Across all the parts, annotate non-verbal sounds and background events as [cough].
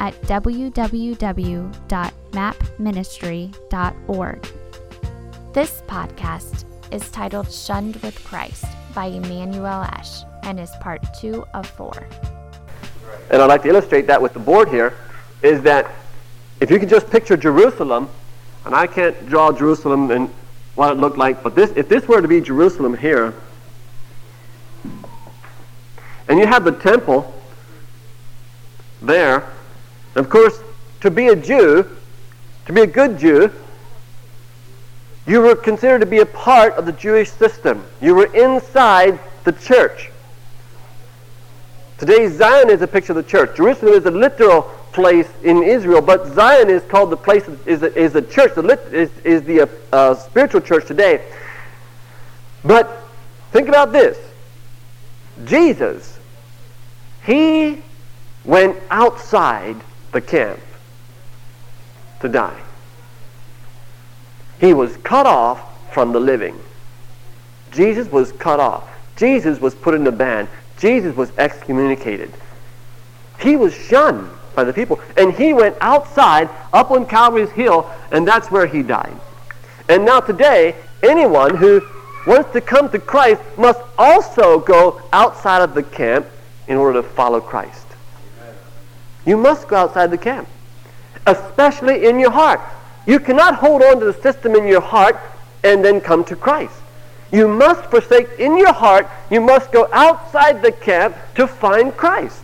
at www.mapministry.org. This podcast is titled Shunned with Christ by Emmanuel Ash and is part two of four. And I'd like to illustrate that with the board here is that if you can just picture Jerusalem, and I can't draw Jerusalem and what it looked like, but this, if this were to be Jerusalem here, and you have the temple there, of course, to be a Jew, to be a good Jew, you were considered to be a part of the Jewish system. You were inside the church. Today, Zion is a picture of the church. Jerusalem is a literal place in Israel, but Zion is called the place, is a, is a church, the lit, is, is the uh, uh, spiritual church today. But think about this Jesus, he went outside the camp to die. He was cut off from the living. Jesus was cut off. Jesus was put in the ban. Jesus was excommunicated. He was shunned by the people. And he went outside up on Calvary's Hill, and that's where he died. And now today, anyone who wants to come to Christ must also go outside of the camp in order to follow Christ. You must go outside the camp, especially in your heart. You cannot hold on to the system in your heart and then come to Christ. You must forsake in your heart, you must go outside the camp to find Christ.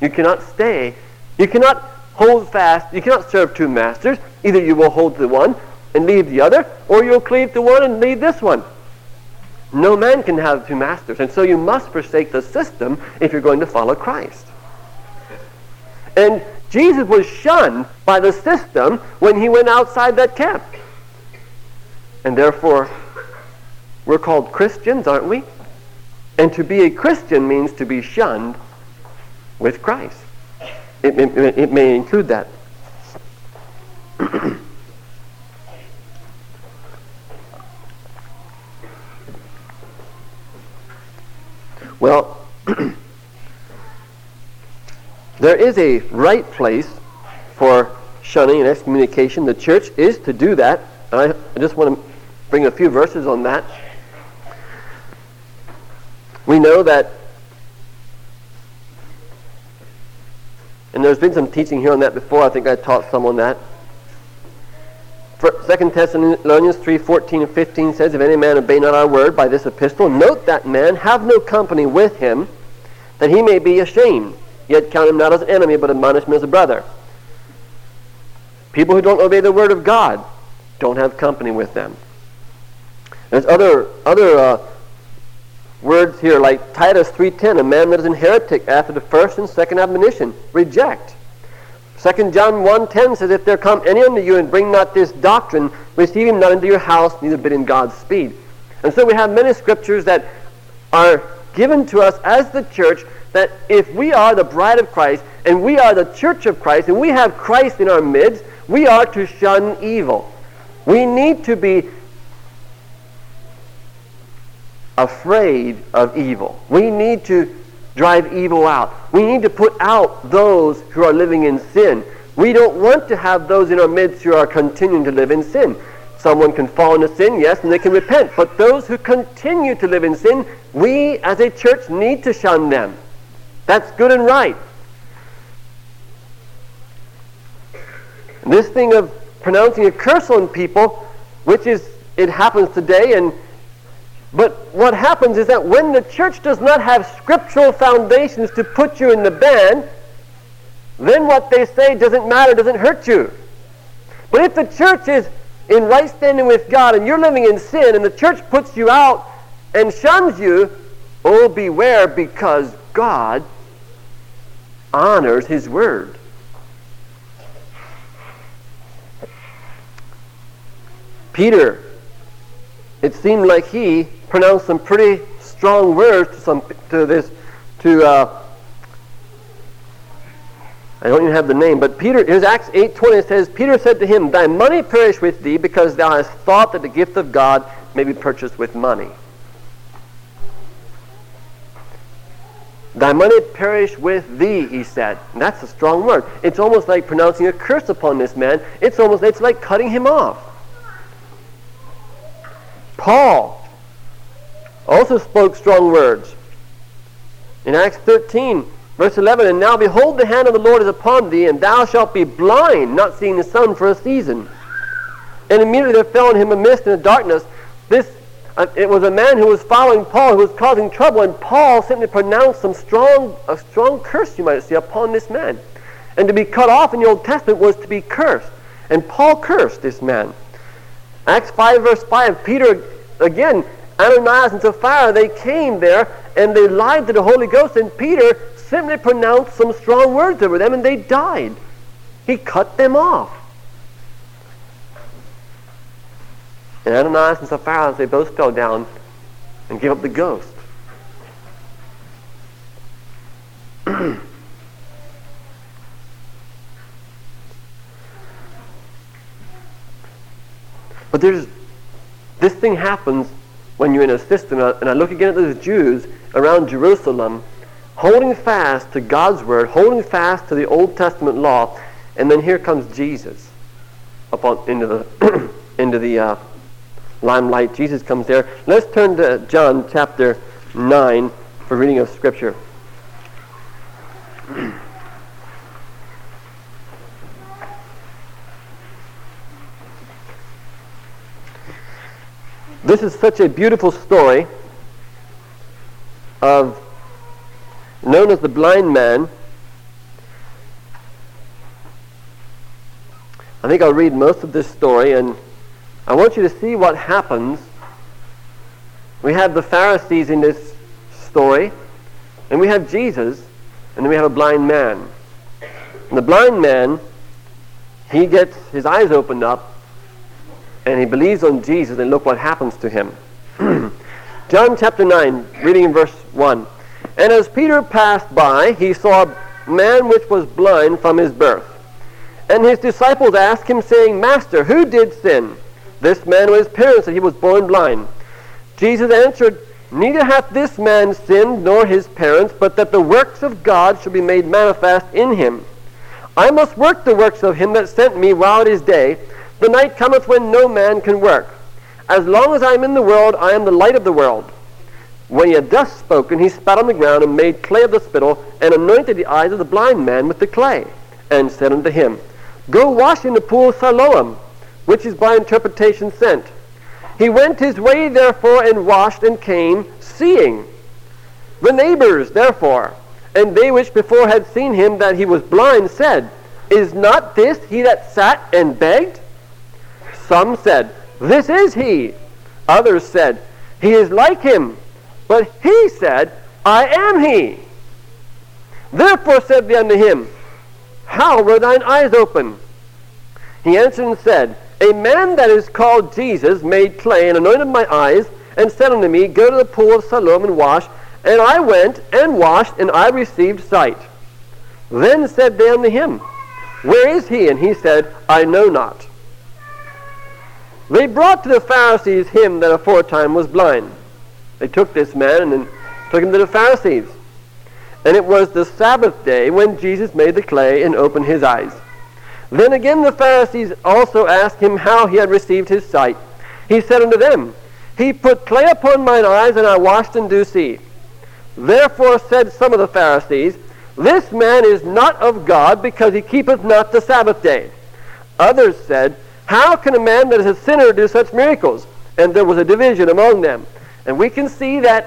You cannot stay. You cannot hold fast. You cannot serve two masters. Either you will hold to one and leave the other, or you'll cleave to one and leave this one. No man can have two masters. And so you must forsake the system if you're going to follow Christ. And Jesus was shunned by the system when he went outside that camp. And therefore, we're called Christians, aren't we? And to be a Christian means to be shunned with Christ. It, it, it may include that. [clears throat] well, [clears throat] there is a right place for shunning and excommunication. The church is to do that. I, just want to bring a few verses on that. We know that, and there's been some teaching here on that before. I think I taught some on that. Second Thessalonians 3, 14 and 15 says, If any man obey not our word by this epistle, note that man, have no company with him, that he may be ashamed Yet count him not as an enemy, but admonish him as a brother. People who don't obey the word of God, don't have company with them. There's other other uh, words here like Titus 3:10, a man that is an heretic after the first and second admonition, reject. 2 John 1:10 says, If there come any unto you and bring not this doctrine, receive him not into your house, neither bid him God's speed. And so we have many scriptures that are given to us as the church that if we are the bride of Christ and we are the church of Christ and we have Christ in our midst, we are to shun evil. We need to be afraid of evil. We need to drive evil out. We need to put out those who are living in sin. We don't want to have those in our midst who are continuing to live in sin. Someone can fall into sin, yes, and they can repent. But those who continue to live in sin, we as a church need to shun them. That's good and right. This thing of pronouncing a curse on people, which is, it happens today, and but what happens is that when the church does not have scriptural foundations to put you in the ban, then what they say doesn't matter, doesn't hurt you. But if the church is in right standing with God and you're living in sin and the church puts you out and shuns you, oh, beware because God honors his word. Peter, it seemed like he pronounced some pretty strong words to some to this to uh, I don't even have the name, but Peter here's Acts eight twenty it says Peter said to him, Thy money perish with thee, because thou hast thought that the gift of God may be purchased with money. Thy money perish with thee, he said. And that's a strong word. It's almost like pronouncing a curse upon this man. It's almost it's like cutting him off. Paul also spoke strong words. In Acts 13, verse 11, And now behold, the hand of the Lord is upon thee, and thou shalt be blind, not seeing the sun for a season. And immediately there fell on him a mist and a darkness. This Uh, it was a man who was following Paul who was causing trouble, and Paul simply pronounced some strong, a strong curse, you might say, upon this man. And to be cut off in the Old Testament was to be cursed. And Paul cursed this man. Acts 5, verse 5, Peter, again, Ananias and Sapphira, they came there and they lied to the Holy Ghost, and Peter simply pronounced some strong words over them, and they died. He cut them off. And Ananias and Sapphira, they both fell down and gave up the ghost. [clears throat] but there's this thing happens when you're in a system, and I look again at those Jews around Jerusalem, holding fast to God's word, holding fast to the Old Testament law, and then here comes Jesus up into the [clears throat] into the uh, limelight. Jesus comes there. Let's turn to John chapter 9 for reading of Scripture. This is such a beautiful story of known as the blind man. I think I'll read most of this story and I want you to see what happens. We have the Pharisees in this story, and we have Jesus, and then we have a blind man. And the blind man, he gets his eyes opened up, and he believes on Jesus, and look what happens to him. [clears throat] John chapter 9, reading in verse 1. And as Peter passed by, he saw a man which was blind from his birth. And his disciples asked him, saying, Master, who did sin? This man or his parents that he was born blind. Jesus answered, Neither hath this man sinned nor his parents, but that the works of God should be made manifest in him. I must work the works of him that sent me while it is day. The night cometh when no man can work. As long as I am in the world, I am the light of the world. When he had thus spoken, he spat on the ground and made clay of the spittle, and anointed the eyes of the blind man with the clay, and said unto him, Go wash in the pool Siloam which is by interpretation sent. He went his way, therefore, and washed and came, seeing. The neighbors, therefore, and they which before had seen him that he was blind, said, Is not this he that sat and begged? Some said, This is he. Others said, He is like him. But he said, I am he. Therefore said they unto him, How were thine eyes open? He answered and said, a man that is called Jesus made clay and anointed my eyes and said unto me, Go to the pool of Siloam and wash. And I went and washed, and I received sight. Then said they unto him, Where is he? And he said, I know not. They brought to the Pharisees him that aforetime was blind. They took this man and took him to the Pharisees. And it was the Sabbath day when Jesus made the clay and opened his eyes. Then again the Pharisees also asked him how he had received his sight. He said unto them, He put clay upon mine eyes, and I washed and do see. Therefore said some of the Pharisees, This man is not of God, because he keepeth not the Sabbath day. Others said, How can a man that is a sinner do such miracles? And there was a division among them. And we can see that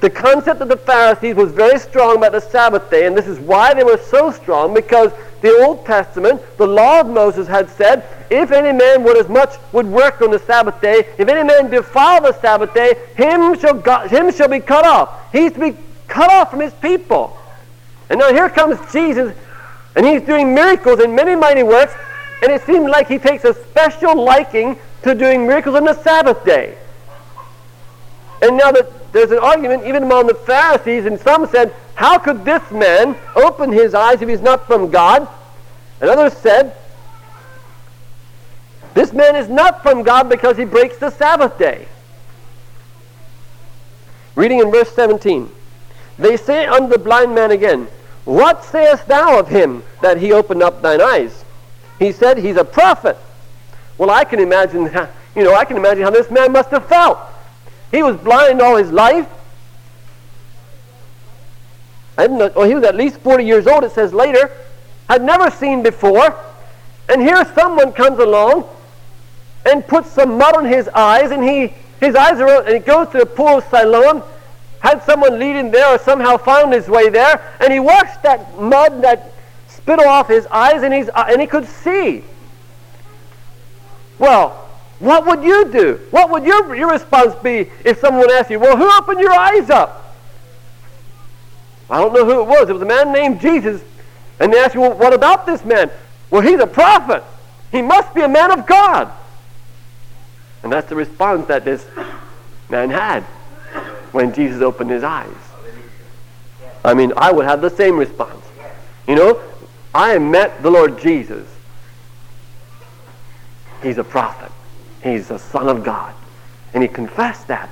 the concept of the Pharisees was very strong about the Sabbath day, and this is why they were so strong, because the Old Testament, the law of Moses had said, if any man would as much would work on the Sabbath day, if any man defile the Sabbath day, him shall, go, him shall be cut off. He's to be cut off from his people. And now here comes Jesus, and he's doing miracles and many mighty works, and it seems like he takes a special liking to doing miracles on the Sabbath day. And now that there's an argument even among the Pharisees, and some said, How could this man open his eyes if he's not from God? And others said, This man is not from God because he breaks the Sabbath day. Reading in verse 17. They say unto the blind man again, What sayest thou of him that he opened up thine eyes? He said, He's a prophet. Well, I can imagine, you know, I can imagine how this man must have felt. He was blind all his life. I didn't know, well, he was at least 40 years old, it says later. Had never seen before. And here someone comes along and puts some mud on his eyes, and he his eyes are and he goes to the pool of Siloam, had someone lead him there or somehow found his way there, and he washed that mud, that spittle off his eyes, and, he's, and he could see. Well, what would you do? What would your, your response be if someone asked you, well, who opened your eyes up? I don't know who it was. It was a man named Jesus. And they ask you, well, what about this man? Well, he's a prophet. He must be a man of God. And that's the response that this man had when Jesus opened his eyes. I mean, I would have the same response. You know, I met the Lord Jesus. He's a prophet. He's the Son of God. And he confessed that.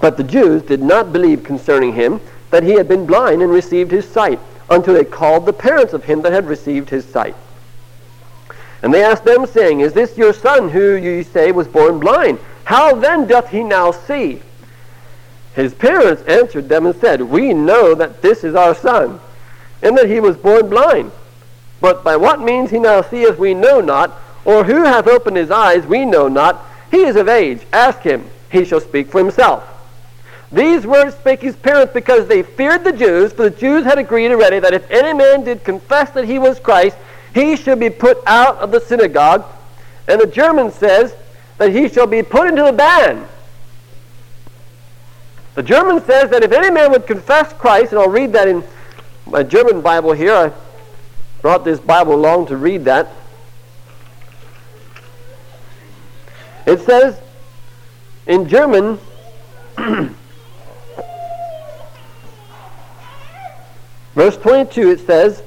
But the Jews did not believe concerning him that he had been blind and received his sight until they called the parents of him that had received his sight. And they asked them, saying, Is this your son who you say was born blind? How then doth he now see? His parents answered them and said, We know that this is our son, and that he was born blind. But by what means he now seeth we know not, or who hath opened his eyes we know not. He is of age. Ask him. He shall speak for himself. These words spake his parents because they feared the Jews, for the Jews had agreed already that if any man did confess that he was Christ, he should be put out of the synagogue. And the German says that he shall be put into the ban. The German says that if any man would confess Christ, and I'll read that in my German Bible here. I brought this Bible along to read that. It says in German, [clears throat] verse 22, it says,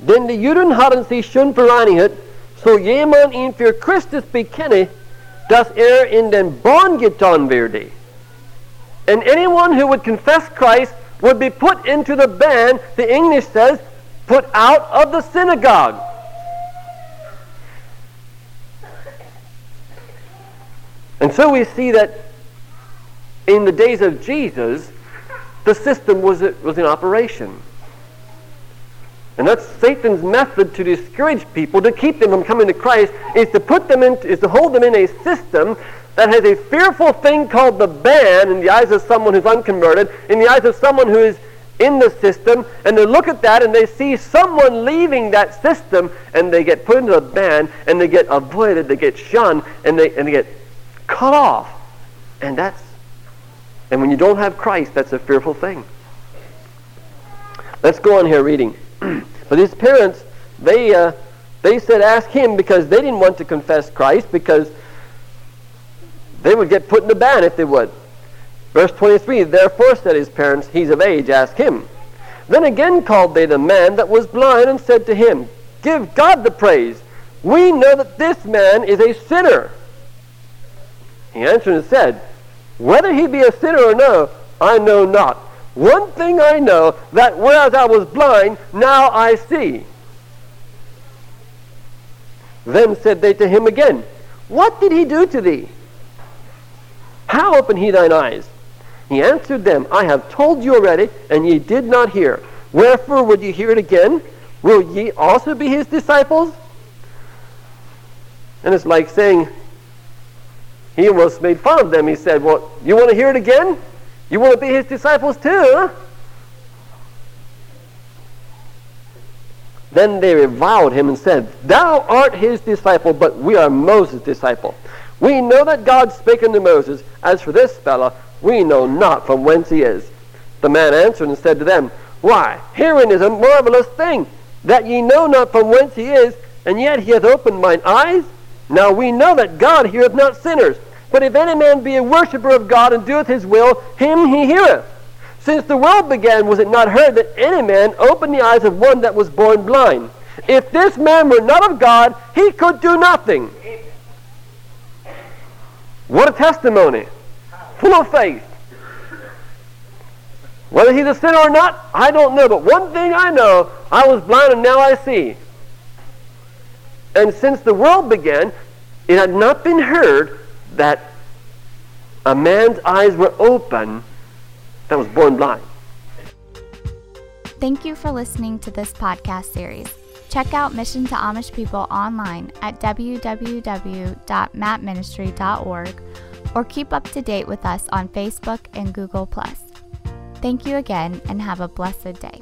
Denn die Juden haben sich schon vereinigt, so jemand ihn für Christus bekenne, dass er in den Bann getan werde. And anyone who would confess Christ would be put into the ban, the English says, put out of the synagogue. And so we see that in the days of Jesus, the system was, was in operation. And that's Satan's method to discourage people, to keep them from coming to Christ, is to put them in, is to hold them in a system that has a fearful thing called the ban in the eyes of someone who's unconverted, in the eyes of someone who is in the system, and they look at that and they see someone leaving that system, and they get put into a ban, and they get avoided, they get shunned, and they, and they get cut off. And that's, and when you don't have Christ, that's a fearful thing. Let's go on here reading. [clears throat] but his parents, they, uh, they said, ask him because they didn't want to confess Christ because they would get put in the ban if they would. Verse 23, Therefore said his parents, He's of age, ask him. Then again called they the man that was blind and said to him, Give God the praise. We know that this man is a sinner. He answered and said, Whether he be a sinner or no, I know not. One thing I know, that whereas I was blind, now I see. Then said they to him again, What did he do to thee? How opened he thine eyes? He answered them, I have told you already, and ye did not hear. Wherefore would ye hear it again? Will ye also be his disciples? And it's like saying, he almost made fun of them. He said, Well, you want to hear it again? You want to be his disciples too? Huh? Then they reviled him and said, Thou art his disciple, but we are Moses' disciple. We know that God spake unto Moses. As for this fellow, we know not from whence he is. The man answered and said to them, Why, herein is a marvelous thing, that ye know not from whence he is, and yet he hath opened mine eyes. Now we know that God heareth not sinners. But if any man be a worshipper of God and doeth his will, him he heareth. Since the world began, was it not heard that any man opened the eyes of one that was born blind? If this man were not of God, he could do nothing. What a testimony. Full of faith. Whether he's a sinner or not, I don't know. But one thing I know, I was blind and now I see. And since the world began, it had not been heard that a man's eyes were open that was born blind. Thank you for listening to this podcast series. Check out Mission to Amish People online at www.mapministry.org or keep up to date with us on Facebook and Google. Thank you again and have a blessed day.